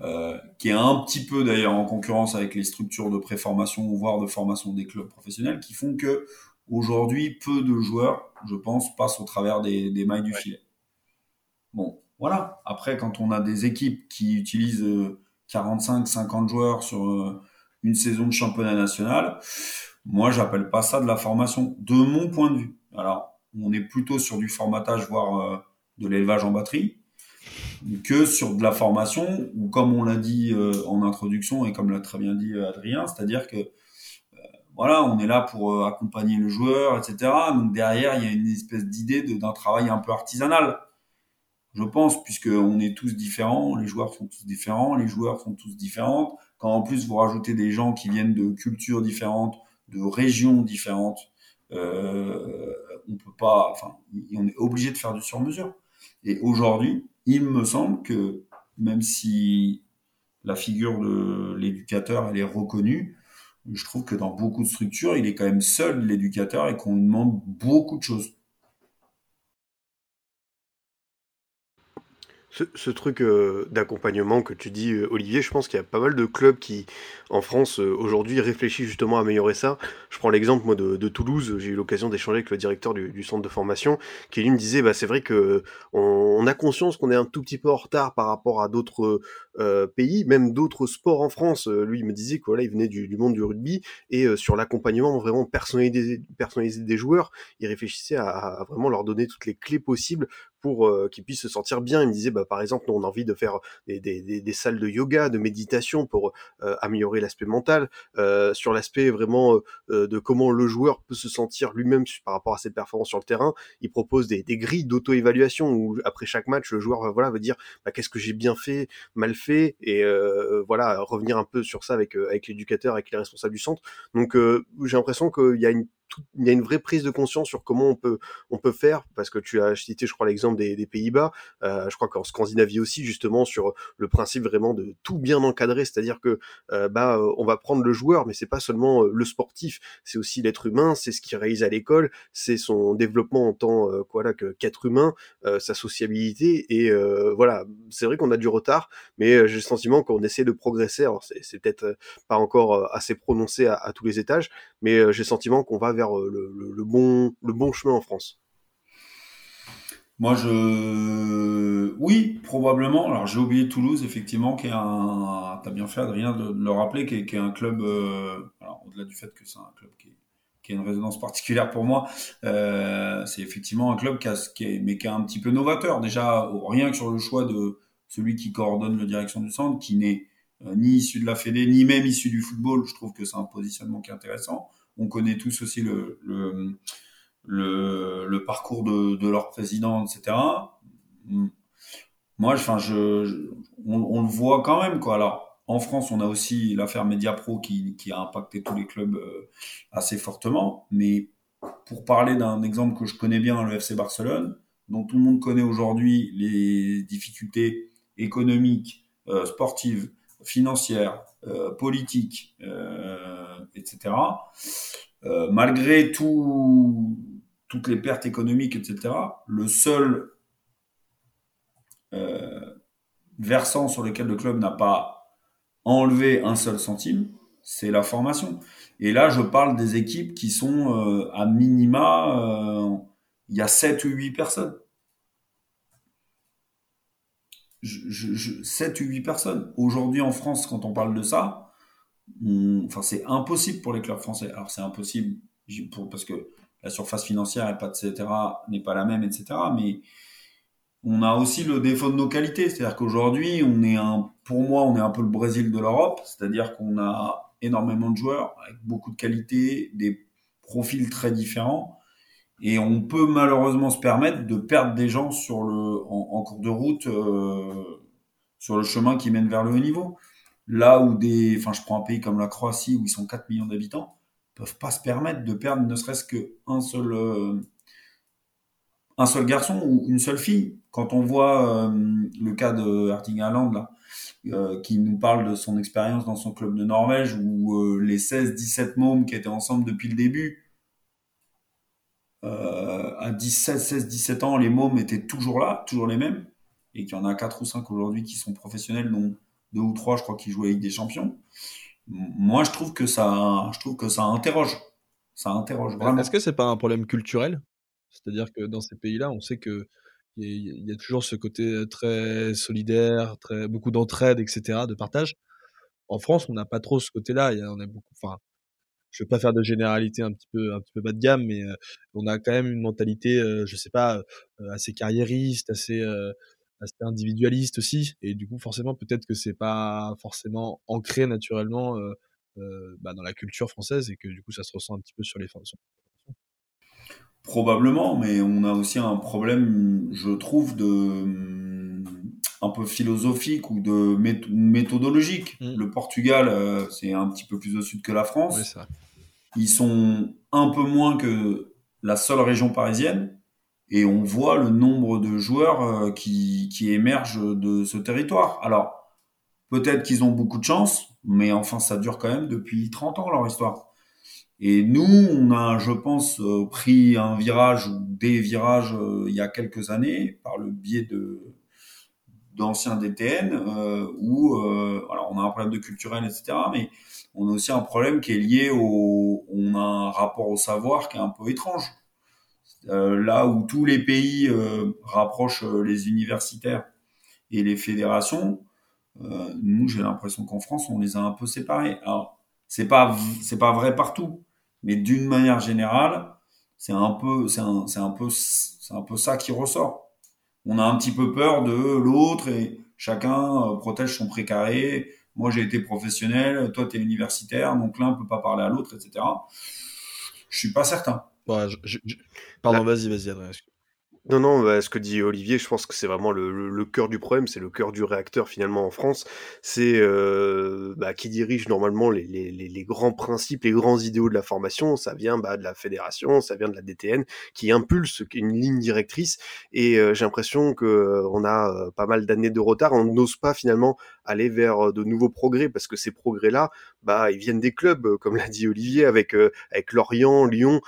Speaker 3: euh, qui est un petit peu d'ailleurs en concurrence avec les structures de préformation, voire de formation des clubs professionnels, qui font que aujourd'hui, peu de joueurs, je pense, passent au travers des, des mailles du filet. Bon, voilà. Après, quand on a des équipes qui utilisent 45, euh, 50 joueurs sur euh, une saison de championnat national, moi, j'appelle pas ça de la formation, de mon point de vue. Alors, on est plutôt sur du formatage, voire de l'élevage en batterie que sur de la formation, ou comme on l'a dit euh, en introduction et comme l'a très bien dit euh, Adrien, c'est-à-dire que euh, voilà, on est là pour accompagner le joueur, etc. Donc derrière, il y a une espèce d'idée d'un travail un peu artisanal, je pense, puisque on est tous différents, les joueurs sont tous différents, les joueurs sont tous différents. Quand en plus vous rajoutez des gens qui viennent de cultures différentes, de régions différentes, euh, on peut pas, enfin, on est obligé de faire du sur-mesure. Et aujourd'hui, il me semble que même si la figure de l'éducateur elle est reconnue, je trouve que dans beaucoup de structures, il est quand même seul l'éducateur et qu'on lui demande beaucoup de choses.
Speaker 2: Ce, truc euh, d'accompagnement que tu dis, euh, Olivier, je pense qu'il y a pas mal de clubs qui, en France, euh, aujourd'hui, réfléchissent justement à améliorer ça. Je prends l'exemple, moi, de, Toulouse. J'ai eu l'occasion d'échanger avec le directeur du, centre de formation, qui lui me disait, bah, c'est vrai que on, a conscience qu'on est un tout petit peu en retard par rapport à d'autres pays, même d'autres sports en France. Lui, il me disait que voilà, il venait du, monde du rugby et sur l'accompagnement vraiment personnalisé, personnalisé des joueurs, il réfléchissait à, à, vraiment leur donner toutes les clés possibles pour euh, qu'ils puissent se sentir bien. Il me disait, bah, par exemple, nous, on a envie de faire des, des, des, salles de yoga, de méditation pour euh, améliorer l'aspect mental, euh, sur l'aspect vraiment de comment le joueur peut se sentir lui-même par rapport à ses performances sur le terrain. Il propose des, grilles d'auto-évaluation où après chaque match, le joueur voilà, va dire bah, qu'est-ce que j'ai bien fait, mal fait, et voilà, revenir un peu sur ça avec, avec l'éducateur, avec les responsables du centre. Donc j'ai l'impression qu'il y a une il y a une vraie prise de conscience sur comment on peut on peut faire parce que tu as cité je crois l'exemple des, des Pays-Bas. Euh, je crois qu'en Scandinavie aussi justement sur le principe vraiment de tout bien encadrer c'est-à-dire que euh, bah euh, on va prendre le joueur mais c'est pas seulement le sportif c'est aussi l'être humain c'est ce qu'il réalise à l'école c'est son développement en tant quoi là que qu'être humain sa sociabilité. Et voilà c'est vrai qu'on a du retard mais j'ai le sentiment qu'on essaie de progresser. Alors c'est peut-être pas encore assez prononcé à, à tous les étages mais j'ai le sentiment qu'on va vers euh, le, bon, le bon chemin en France
Speaker 3: moi, je. Oui, probablement. Alors, j'ai oublié Toulouse, effectivement, qui est un. T'as bien fait, Adrien, de, le rappeler, qui est, un club. Euh, alors, au-delà du fait que c'est un club qui, qui a une résonance particulière pour moi, euh, c'est effectivement un club qui, qui est, mais qui est un petit peu novateur. Déjà, rien que sur le choix de celui qui coordonne la direction du centre, qui n'est ni issu de la Fédé, ni même issu du football. Je trouve que c'est un positionnement qui est intéressant. On connaît tous aussi le, le, parcours de, leur président, etc. Moi, enfin, on, le voit quand même, quoi. En France, on a aussi l'affaire Mediapro qui, qui a impacté tous les clubs euh, assez fortement. Mais pour parler d'un exemple que je connais bien, le FC Barcelone, dont tout le monde connaît aujourd'hui les difficultés économiques, euh, sportives, financières, euh, politiques, etc. Euh, malgré tout, toutes les pertes économiques, etc., le seul euh, versant sur lequel le club n'a pas enlevé un seul centime, c'est la formation. Et là, je parle des équipes qui sont euh, à minima, il y a 7 ou 8 personnes. 7 ou 8 personnes. Aujourd'hui en France, quand on parle de ça, enfin, c'est impossible pour les clubs français. Alors, c'est impossible pour, parce que la surface financière, etc., n'est pas la même, etc. Mais on a aussi le défaut de nos qualités. C'est-à-dire qu'aujourd'hui, on est un, pour moi, on est un peu le Brésil de l'Europe. C'est-à-dire qu'on a énormément de joueurs avec beaucoup de qualités, des profils très différents. Et on peut malheureusement se permettre de perdre des gens sur le, en, cours de route, euh, sur le chemin qui mène vers le haut niveau. Là où des, enfin, je prends un pays comme la Croatie où ils sont 4 millions d'habitants, peuvent pas se permettre de perdre ne serait-ce qu'un seul, euh, un seul garçon ou une seule fille. Quand on voit euh, le cas de Erting Haaland là, qui nous parle de son expérience dans son club de Norvège où les 16-17 mômes qui étaient ensemble depuis le début, à 17, 16, 17 ans, les mômes étaient toujours là, toujours les mêmes, et qu'il y en a 4 ou 5 aujourd'hui qui sont professionnels, dont deux ou trois, je crois, qui jouent avec des champions. Moi, je trouve que ça, je trouve que ça interroge. Ça interroge vraiment.
Speaker 1: Est-ce que c'est pas un problème culturel? C'est-à-dire que dans ces pays-là, on sait que il y, a toujours ce côté très solidaire, très beaucoup d'entraide, etc., de partage. En France, on n'a pas trop ce côté-là. On a beaucoup, enfin, je veux pas faire de généralité un petit peu un petit peu bas de gamme, mais on a quand même une mentalité, je sais pas, assez carriériste, assez assez individualiste aussi. Et du coup, forcément, peut-être que c'est pas forcément ancré naturellement bah, dans la culture française et que du coup, ça se ressent un petit peu sur les formations.
Speaker 3: Probablement, mais on a aussi un problème, je trouve, de un peu philosophique ou de méthodologique. Mmh. Le Portugal, c'est un petit peu plus au sud que la France. Ils sont un peu moins que la seule région parisienne et on voit le nombre de joueurs euh, qui, qui émergent de ce territoire. Alors, peut-être qu'ils ont beaucoup de chance, mais enfin, ça dure quand même depuis 30 ans leur histoire. Et nous, on a, je pense, euh, pris un virage ou des virages euh, il y a quelques années par le biais de d'anciens DTN où alors on a un problème de culturel etc mais on a aussi un problème qui est lié au on a un rapport au savoir qui est un peu étrange euh, là où tous les pays euh, rapprochent euh, les universitaires et les fédérations, nous, j'ai l'impression qu'en France, on les a un peu séparés. Alors, c'est pas c'est pas vrai partout, mais d'une manière générale, c'est un peu c'est un, un peu c'est un peu ça qui ressort. On a un petit peu peur de l'autre et chacun protège son précaré. Moi, j'ai été professionnel, toi, tu es universitaire, donc l'un peut pas parler à l'autre, etc. Je suis pas certain.
Speaker 1: Pardon, vas-y, vas-y, Adrien.
Speaker 2: Non, non, bah, ce que dit Olivier, je pense que c'est vraiment le, le, cœur du problème, c'est le cœur du réacteur finalement en France. C'est euh, bah, qui dirige normalement les, les, les, grands principes, les grands idéaux de la formation. Ça vient bah, de la fédération, ça vient de la DTN, qui impulse une ligne directrice. Et euh, j'ai l'impression que euh, on a euh, pas mal d'années de retard. On n'ose pas finalement aller vers de nouveaux progrès parce que ces progrès-là, bah, ils viennent des clubs, comme l'a dit Olivier, avec avec Lorient, Lyon.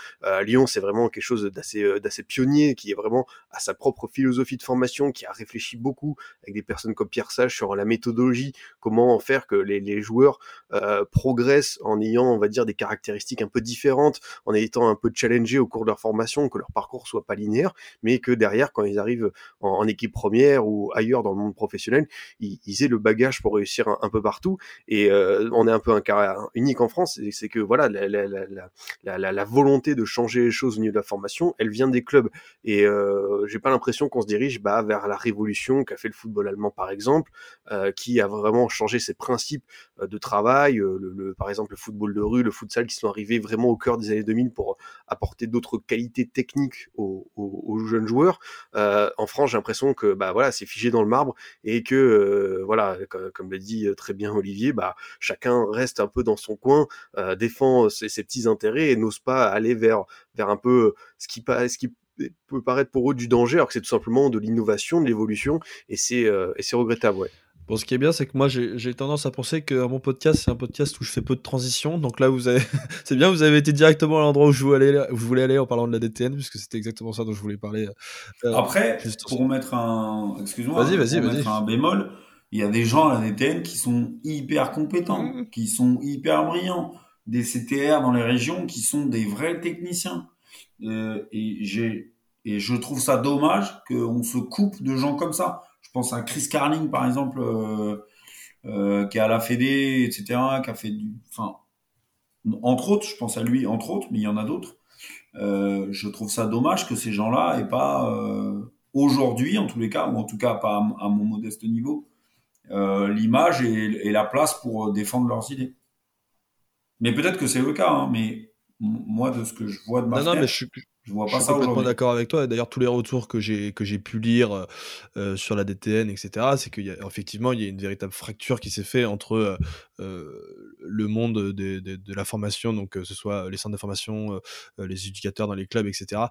Speaker 2: Lyon, c'est vraiment quelque chose d'assez d'assez pionnier, qui est vraiment à sa propre philosophie de formation, qui a réfléchi beaucoup avec des personnes comme Pierre Sage sur la méthodologie, comment en faire que les, les joueurs euh, progressent en ayant, on va dire, des caractéristiques un peu différentes, en étant un peu challengés au cours de leur formation, que leur parcours soit pas linéaire, mais que derrière, quand ils arrivent en, équipe première ou ailleurs dans le monde professionnel, ils aient le bagage pour réussir un, peu partout. Et euh, on est un peu un cas unique en France, c'est que voilà, la, volonté de changer les choses au niveau de la formation, elle vient des clubs. Et euh, j'ai pas l'impression qu'on se dirige bah, vers la révolution qu'a fait le football allemand par exemple, euh, qui a vraiment changé ses principes de travail. Le, par exemple le football de rue, le futsal qui sont arrivés vraiment au cœur des années 2000 pour apporter d'autres qualités techniques aux, jeunes joueurs. en France, j'ai l'impression que bah voilà, c'est figé dans le marbre et que voilà, comme, l'a dit très bien Olivier, bah chacun reste un peu dans son coin, défend ses, ses, petits intérêts et n'ose pas aller vers vers un peu ce qui, ce qui peut paraître pour eux du danger, alors que c'est tout simplement de l'innovation, de l'évolution, et c'est euh, regrettable, ouais.
Speaker 1: Bon, ce qui est bien, c'est que moi, j'ai tendance à penser que mon podcast, c'est un podcast où je fais peu de transition. Donc là, vous avez, c'est bien, vous avez été directement à l'endroit où je voulais aller, où je voulais aller en parlant de la DTN, puisque c'était exactement ça dont je voulais parler.
Speaker 3: Euh, Après, pour mettre un, excuse-moi,
Speaker 1: vas-y, vas-y, vas-y.
Speaker 3: un bémol, il y a des gens à la DTN qui sont hyper compétents, mmh. qui sont hyper brillants, des CTR dans les régions qui sont des vrais techniciens. Euh, et j'ai et je trouve ça dommage qu'on se coupe de gens comme ça. Je pense à Chris Carling par exemple, euh, euh, qui est à la Fédé, etc., qui a fait du, enfin, entre autres, je pense à lui entre autres, mais il y en a d'autres. Euh, je trouve ça dommage que ces gens-là aient pas aujourd'hui, en tous les cas, ou en tout cas pas à, mon modeste niveau, l'image et, la place pour défendre leurs idées. Mais peut-être que c'est le cas, hein, mais moi, de ce que je vois de ma
Speaker 1: non, non, mais je, je vois pas suis complètement d'accord avec toi. D'ailleurs, tous les retours que j'ai que j'ai pu lire euh, euh, sur la DTN, etc., c'est qu'effectivement, il y a une véritable fracture qui s'est faite entre euh, le monde de, de, la formation, donc que ce soit les centres de formation, les éducateurs dans les clubs, etc.,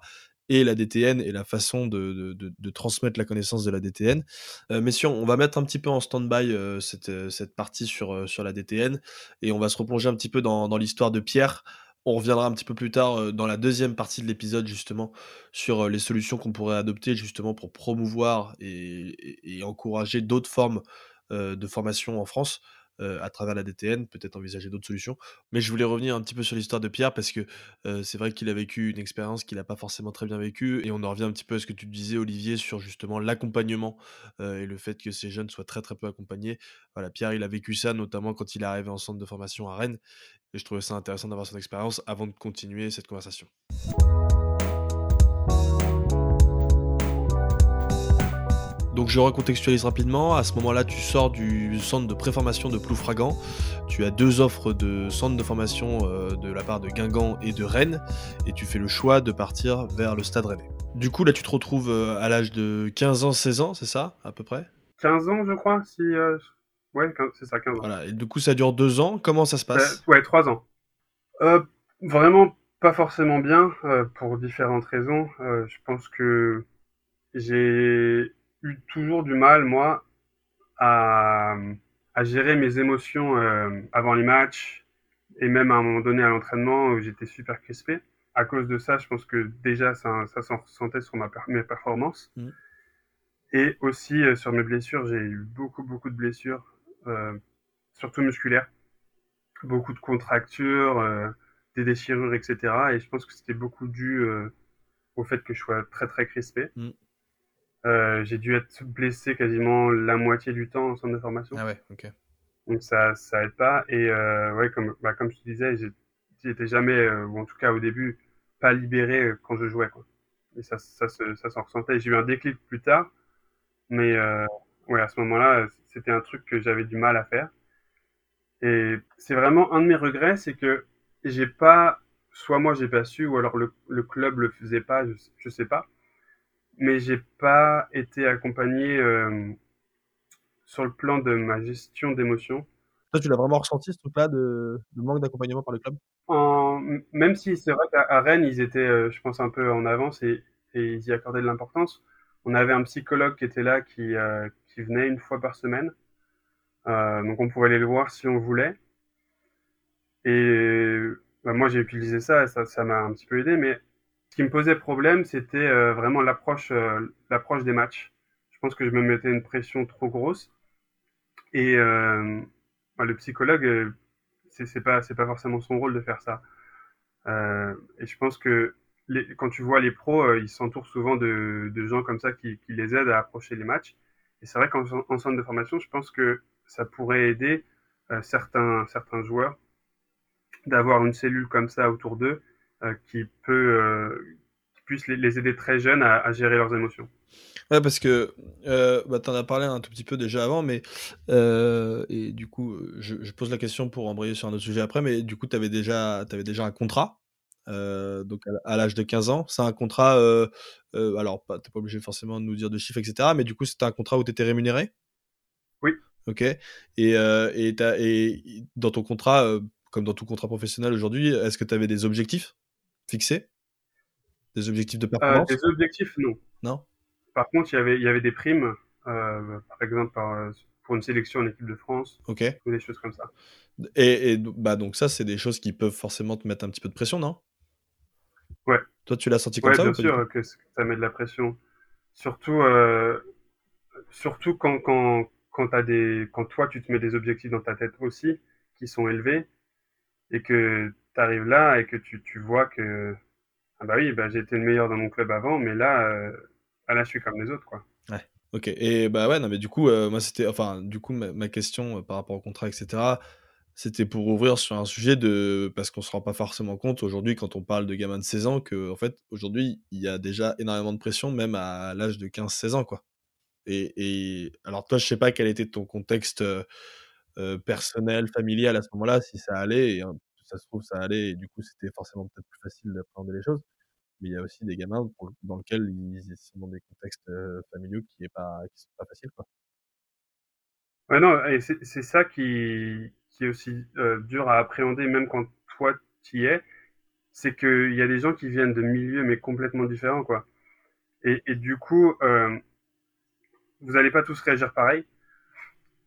Speaker 1: et la DTN et la façon de, transmettre la connaissance de la DTN. Euh, messieurs, on va mettre un petit peu en stand-by euh, cette, cette, partie sur, sur la DTN et on va se replonger un petit peu dans, dans l'histoire de Pierre. On reviendra un petit peu plus tard dans la deuxième partie de l'épisode justement sur les solutions qu'on pourrait adopter justement pour promouvoir et encourager d'autres formes de formation en France. Euh, à travers la DTN, peut-être envisager d'autres solutions. Mais je voulais revenir un petit peu sur l'histoire de Pierre parce que euh, c'est vrai qu'il a vécu une expérience qu'il n'a pas forcément très bien vécue. Et on en revient un petit peu à ce que tu disais, Olivier, sur justement l'accompagnement euh, et le fait que ces jeunes soient très très peu accompagnés. Voilà, Pierre, il a vécu ça notamment quand il est arrivé en centre de formation à Rennes. Et je trouvais ça intéressant d'avoir son expérience avant de continuer cette conversation. Donc je recontextualise rapidement. À ce moment-là, tu sors du centre de préformation de Ploufragan. Tu as deux offres de centre de formation euh, de la part de Guingamp et de Rennes. Et tu fais le choix de partir vers le stade rennais. Du coup, là, tu te retrouves euh, à l'âge de 15 ans, 16 ans, c'est ça, à peu près?
Speaker 4: 15 ans, je crois. Si, euh, Ouais, c'est ça, 15 ans.
Speaker 1: Voilà. Et du coup, ça dure deux ans. Comment ça se passe?
Speaker 4: Ouais, trois ans. vraiment pas forcément bien, pour différentes raisons. je pense que j'ai eu toujours du mal, moi, à, à gérer mes émotions euh, avant les matchs et même à un moment donné à l'entraînement où j'étais super crispé. À cause de ça, je pense que déjà ça, ça s'en ressentait sur ma, mes performances. Mmh. Et aussi euh, sur mes blessures, j'ai eu beaucoup, beaucoup de blessures, euh, surtout musculaires. Beaucoup de contractures, des déchirures, etc. Et je pense que c'était beaucoup dû au fait que je sois très, très crispé. Mmh. Euh, j'ai dû être blessé quasiment la moitié du temps en centre de formation.
Speaker 1: Ah ouais, ok.
Speaker 4: Donc ça, ça aide pas. Et euh, ouais, comme, bah, comme je te disais, j'étais jamais, euh, ou en tout cas au début, pas libéré quand je jouais. Quoi. Et ça, ça, ça, ça s'en ressentait. J'ai eu un déclic plus tard, mais ouais, à ce moment-là, c'était un truc que j'avais du mal à faire. Et c'est vraiment un de mes regrets, c'est que j'ai pas, soit moi j'ai pas su, ou alors le, le club le faisait pas, je, je sais pas mais j'ai pas été accompagné euh, sur le plan de ma gestion d'émotions.
Speaker 1: Toi, tu l'as vraiment ressenti ce truc-là de, de, manque d'accompagnement par le club?
Speaker 4: En, Même si c'est vrai qu'à Rennes, ils étaient, euh, je pense, un peu en avance et, et ils y accordaient de l'importance. On avait un psychologue qui était là, qui, euh, qui venait une fois par semaine. Donc on pouvait aller le voir si on voulait. Et bah, moi, j'ai utilisé ça, ça, ça m'a un petit peu aidé, mais qui me posait problème, c'était euh, vraiment l'approche, euh, l'approche des matchs. Je pense que je me mettais une pression trop grosse. Et euh, bah, le psychologue, c'est pas, c'est pas forcément son rôle de faire ça. et je pense que quand tu vois les pros, ils s'entourent souvent de, gens comme ça qui, les aident à approcher les matchs. Et c'est vrai qu'en centre de formation, je pense que ça pourrait aider certains, certains joueurs d'avoir une cellule comme ça autour d'eux qui peut euh, qui puisse les, aider très jeunes à, gérer leurs émotions.
Speaker 1: Ouais, parce que euh, bah, tu en as parlé un tout petit peu déjà avant, mais euh, et du coup, je, je, pose la question pour embrayer sur un autre sujet après, mais du coup, tu avais déjà, avais déjà un contrat, euh, donc à, l'âge de 15 ans. C'est un contrat, euh, alors tu n'es pas obligé forcément de nous dire de chiffres, etc., mais du coup, c'était un contrat où tu étais rémunéré?
Speaker 4: Oui.
Speaker 1: Ok. Et, et, et dans ton contrat, comme dans tout contrat professionnel aujourd'hui, est-ce que tu avais des objectifs? Fixés Des objectifs de euh, performance
Speaker 4: Des objectifs, non.
Speaker 1: Non
Speaker 4: Par contre, il y avait, il y avait des primes, euh, par exemple par, pour une sélection en équipe de France,
Speaker 1: Ok.
Speaker 4: ou des choses comme ça.
Speaker 1: Et, et bah, donc ça, c'est des choses qui peuvent forcément te mettre un petit peu de pression, non?
Speaker 4: Ouais.
Speaker 1: Toi, tu l'as senti comme
Speaker 4: ouais,
Speaker 1: ça
Speaker 4: bien sûr que ça met de la pression. Surtout, euh, surtout quand, quand, quand, as des, quand toi, tu te mets des objectifs dans ta tête aussi, qui sont élevés, et que tu arrives là et que tu, tu vois que ah bah oui, bah été le meilleur dans mon club avant, mais là, euh, ah là je suis comme les autres quoi.
Speaker 1: Ouais. Ok. Et bah ouais, non mais du coup, euh, moi c'était, enfin du coup ma, question euh, par rapport au contrat, etc. C'était pour ouvrir sur un sujet de parce qu'on se rend pas forcément compte aujourd'hui quand on parle de gamins de 16 ans que en fait aujourd'hui il y a déjà énormément de pression même à l'âge de 15-16 ans quoi. Et, et, alors toi je sais pas quel était ton contexte personnel, familial à ce moment-là, si ça allait, et ça se trouve ça allait, et du coup c'était forcément peut-être plus facile d'appréhender les choses. Mais il y a aussi des gamins dans lesquels ils sont dans des contextes familiaux qui est pas qui sont pas faciles quoi.
Speaker 4: Ouais non, et c'est ça qui qui est aussi dur à appréhender même quand toi tu y es, c'est qu'il y a des gens qui viennent de milieux mais complètement différents, quoi. Et, et du coup, euh, vous n'allez pas tous réagir pareil.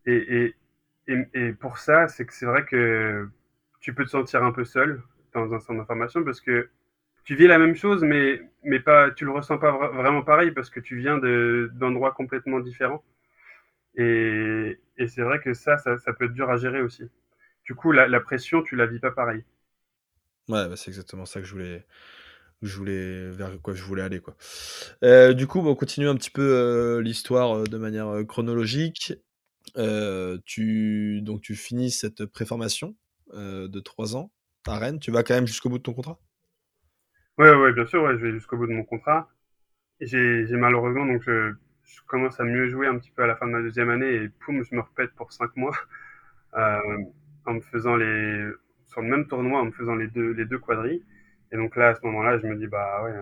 Speaker 4: Et, et, et pour ça, c'est que c'est vrai que tu peux te sentir un peu seul dans un centre d'information parce que tu vis la même chose, mais, mais pas, tu le ressens pas vraiment pareil parce que tu viens d'endroits complètement différents. Et, et c'est vrai que ça, ça, peut être dur à gérer aussi. Du coup, la, pression, tu la vis pas pareil.
Speaker 1: Ouais, bah, c'est exactement ça que je voulais, je vers quoi je voulais aller quoi. Euh, du coup, on continue un petit peu euh, l'histoire euh, de manière chronologique. tu donc tu finis cette préformation de trois ans à Rennes. Tu vas quand même jusqu'au bout de ton contrat?
Speaker 4: Ouais, ouais, bien sûr, je vais jusqu'au bout de mon contrat. J'ai malheureusement donc je, je, commence à mieux jouer un petit peu à la fin de ma deuxième année et poum, je me repète pour cinq mois euh, en me faisant les sur le même tournoi en me faisant les deux les deux quadrilles. Et donc là, à ce moment-là, je me dis bah ouais,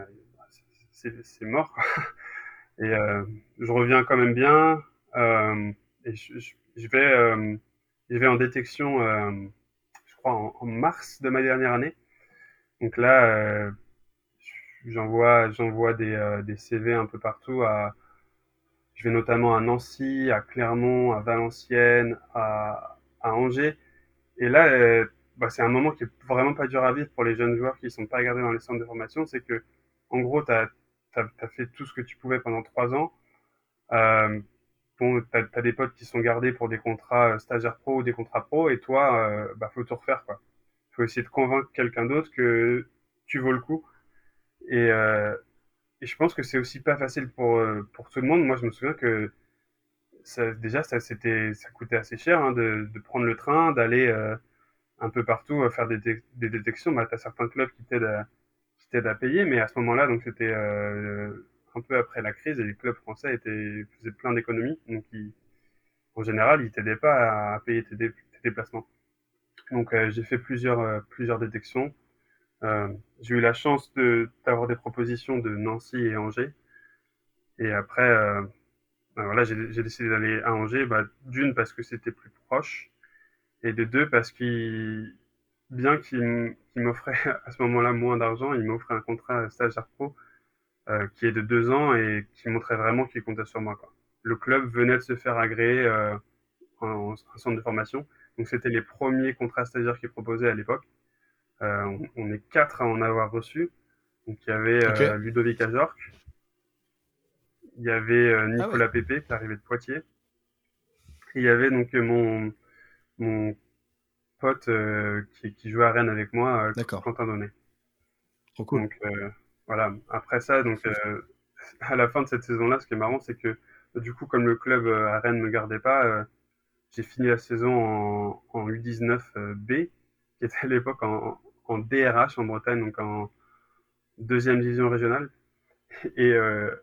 Speaker 4: c'est mort. Et euh, je reviens quand même bien. Euh, et je, vais euh, je vais en détection, euh, en, mars de ma dernière année. Donc là euh, J'envoie, des, euh, CV un peu partout. Je vais notamment à Nancy, à Clermont, à Valenciennes, à, Angers. Et là, euh, bah, c'est un moment qui est vraiment pas dur à vivre pour les jeunes joueurs qui sont pas gardés dans les centres de formation. C'est que, en gros, tu as, as, fait tout ce que tu pouvais pendant trois ans. Bon, tu as, des potes qui sont gardés pour des contrats euh, stagiaires pro ou des contrats pro, et toi, euh, bah, faut tout refaire. quoi. faut essayer de convaincre quelqu'un d'autre que tu vaux le coup. Et, euh, et je pense que c'est aussi pas facile pour, euh, pour tout le monde. Moi, je me souviens que ça, déjà, ça, ça coûtait assez cher hein, de, de prendre le train, d'aller un peu partout faire des, des détections. Bah, tu as certains clubs qui t'aident à, à payer, mais à ce moment-là, donc c'était un peu après la crise et les clubs français étaient, faisaient plein d'économies. Donc, en général, ils t'aidaient pas à payer tes, dé, tes déplacements. Donc, euh, j'ai fait plusieurs, plusieurs détections. Euh, j'ai eu la chance d'avoir des propositions de Nancy et Angers. Et après, euh, ben voilà, j'ai décidé d'aller à Angers, bah, d'une parce que c'était plus proche, et de deux parce qu'il, bien qu'il m'offrait à ce moment-là moins d'argent, il m'offrait un contrat stagiaire pro euh, qui est de deux ans et qui montrait vraiment qu'il comptait sur moi. Quoi. Le club venait de se faire agréer euh, en, en, centre de formation, donc c'était les premiers contrats stagiaires qu'ils proposaient à l'époque. Euh, on, on, est quatre à en avoir reçu. Donc il y avait euh, okay. Ludovic Ajorc, il y avait Nicolas ah ouais. Pépé qui arrivait de Poitiers. Et il y avait donc mon, mon pote qui, qui, jouait à Rennes avec moi, Quentin Donnet.
Speaker 1: Trop cool.
Speaker 4: Donc voilà, après ça, donc à la fin de cette saison-là, ce qui est marrant, c'est que du coup, comme le club à Rennes ne me gardait pas, j'ai fini la saison en, en U19B, qui était à l'époque en, en DRH en Bretagne, donc en deuxième division régionale. Et, euh,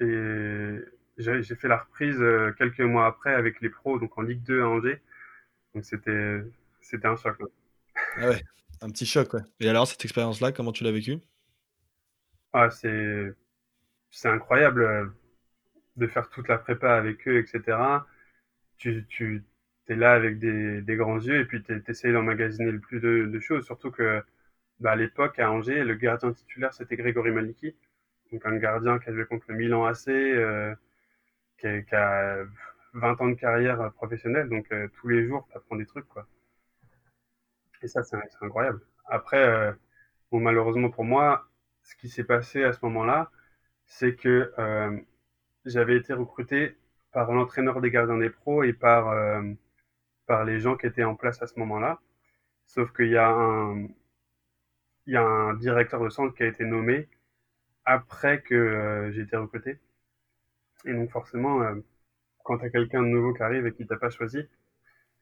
Speaker 4: et j'ai fait la reprise euh, quelques mois après avec les pros, donc en Ligue 2 à Angers. Donc c'était c'était un choc.
Speaker 1: Ah ouais, un petit choc, ouais. Et alors, cette expérience-là, comment tu l'as vécue?
Speaker 4: Ah, c'est c'est incroyable euh, de faire toute la prépa avec eux, etc. Tu, tu es là avec des, des, grands yeux et puis tu essayes d'emmagasiner le plus de, choses. Surtout que bah, à l'époque, à Angers, le gardien titulaire, c'était Grégory Maliki. Donc un gardien qui a joué contre le Milan AC, euh, qui, a, qui, a, 20 ans de carrière professionnelle. Donc euh, tous les jours, tu apprends des trucs. quoi. Et ça, c'est incroyable. Après, bon, malheureusement pour moi, ce qui s'est passé à ce moment-là, c'est que euh, j'avais été recruté par l'entraîneur des gardiens des pros et par, euh, par les gens qui étaient en place à ce moment-là. Sauf qu'il y a un, il y a un directeur de centre qui a été nommé après que euh, j'ai été recruté. Et donc forcément, quand tu as quelqu'un de nouveau qui arrive et qui t'a pas choisi,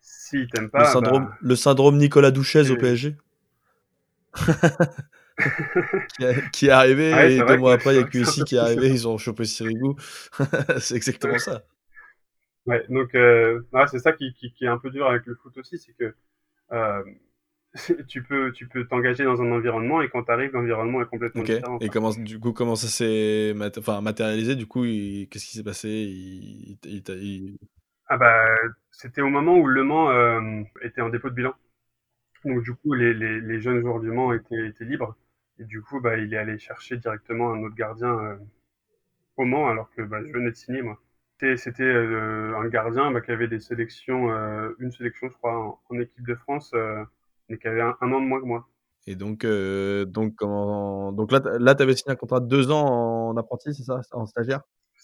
Speaker 4: s'il t'aime pas...
Speaker 1: Le syndrome,
Speaker 4: bah,
Speaker 1: le syndrome Nicolas Douchez au PSG qui, a, qui, est arrivé ah ouais, et deux mois après, il y a QSI qui est arrivé, ils ont chopé Sirigu. c'est exactement ça.
Speaker 4: Ouais, donc euh, c'est ça qui, qui, qui, est un peu dur avec le foot aussi, c'est que euh, tu peux tu peux t'engager dans un environnement et quand tu arrives, l'environnement est complètement
Speaker 1: okay.
Speaker 4: différent.
Speaker 1: Et comment, du coup, comment ça s'est mat enfin, matérialisé Du coup, qu'est-ce qui s'est passé? Il, il, il...
Speaker 4: Ah bah, c'était au moment où Le Mans euh, était en dépôt de bilan. Donc du coup, les, les, les, jeunes joueurs du Mans étaient, étaient libres. Et du coup, bah, il est allé chercher directement un autre gardien au Mans, alors que bah, je venais de signer, moi. C'était un gardien bah, qui avait des sélections, une sélection, je crois, en, équipe de France, mais qui avait un, an de moins que moi.
Speaker 1: Et donc, donc, donc là, là tu avais signé un contrat de deux ans en apprenti, c'est ça En stagiaire?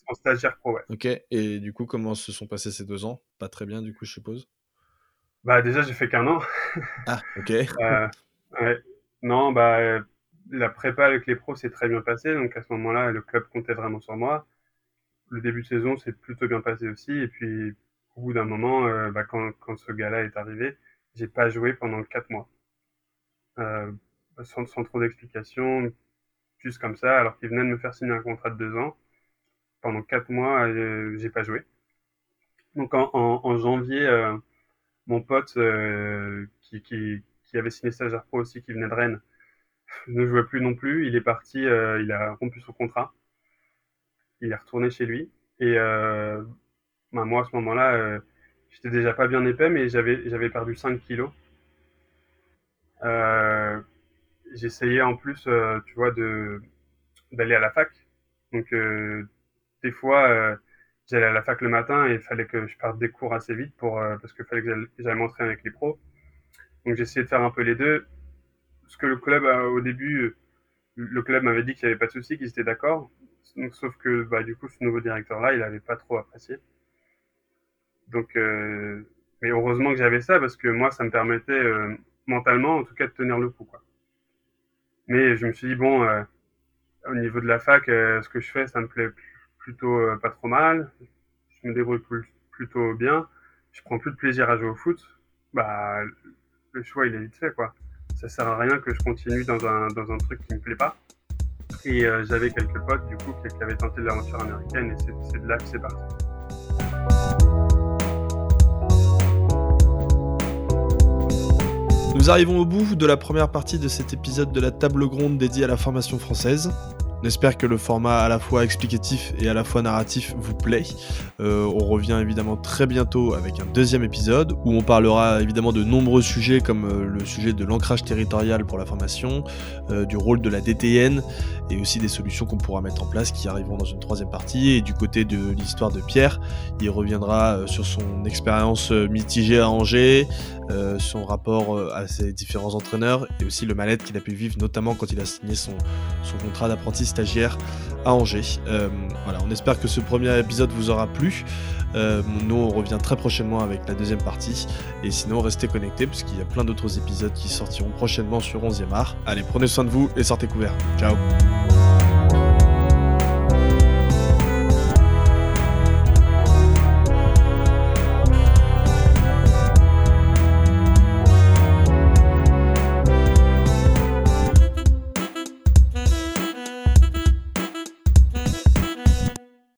Speaker 4: En stagiaire pro, ouais.
Speaker 1: Ok. Et du coup, comment se sont passés ces deux ans? Pas très bien, du coup, je suppose?
Speaker 4: Bah, déjà, j'ai fait qu'un an.
Speaker 1: ah, ok.
Speaker 4: ouais. Non, bah, la prépa avec les pros s'est très bien passée. Donc, à ce moment-là, le club comptait vraiment sur moi. Le début de saison s'est plutôt bien passé aussi. Et puis, au bout d'un moment, bah, quand, quand ce gars-là est arrivé, j'ai pas joué pendant quatre mois. Euh, sans, trop d'explications, juste comme ça, alors qu'il venait de me faire signer un contrat de deux ans. Pendant quatre mois, euh, j'ai pas joué. Donc en, janvier, euh, mon pote qui, qui, avait signé stagiaire pro aussi, qui venait de Rennes, ne jouait plus non plus. Il est parti, il a rompu son contrat. Il est retourné chez lui. Et bah, moi, à ce moment-là, j'étais déjà pas bien épais, mais j'avais perdu 5 kilos. Euh, j'essayais en plus, euh, tu vois, d'aller à la fac. Donc, euh, des fois, j'allais à la fac le matin et il fallait que je parte des cours assez vite pour, parce qu'il fallait que j'aille m'entraîner avec les pros. Donc, j'essayais de faire un peu les deux. Ce que le club, au début, le club m'avait dit qu'il n'y avait pas de souci, qu'ils étaient d'accord. sauf que, bah, du coup, ce nouveau directeur-là, il n'avait pas trop apprécié. Donc, mais heureusement que j'avais ça parce que moi, ça me permettait mentalement, en tout cas, de tenir le coup. Quoi. Mais je me suis dit, bon, euh, au niveau de la fac, euh, ce que je fais, ça me plaît plutôt euh, pas trop mal. Je me débrouille plutôt bien. Je prends plus de plaisir à jouer au foot. Bah, le choix, il est vite fait, quoi. Ça sert à rien que je continue dans un, dans un truc qui me plaît pas. Et j'avais quelques potes, du coup, qui, qui avaient tenté l'aventure américaine, et c'est de là que c'est parti.
Speaker 1: Nous arrivons au bout de la première partie de cet épisode de la table ronde dédiée à la formation française. On espère que le format à la fois explicatif et à la fois narratif vous plaît. Euh, on revient évidemment très bientôt avec un deuxième épisode où on parlera évidemment de nombreux sujets comme euh, le sujet de l'ancrage territorial pour la formation, euh, du rôle de la DTN et aussi des solutions qu'on pourra mettre en place qui arriveront dans une troisième partie. Et du côté de l'histoire de Pierre, il reviendra sur son expérience mitigée à Angers, son rapport à ses différents entraîneurs et aussi le mal-être qu'il a pu vivre notamment quand il a signé son, son contrat d'apprenti stagiaire à Angers. Euh, voilà, on espère que ce premier épisode vous aura plu. Euh, nous, on revient très prochainement avec la deuxième partie. Et sinon, restez connectés parce qu'il y a plein d'autres épisodes qui sortiront prochainement sur 11e art. Allez, prenez soin de vous et sortez couverts. Ciao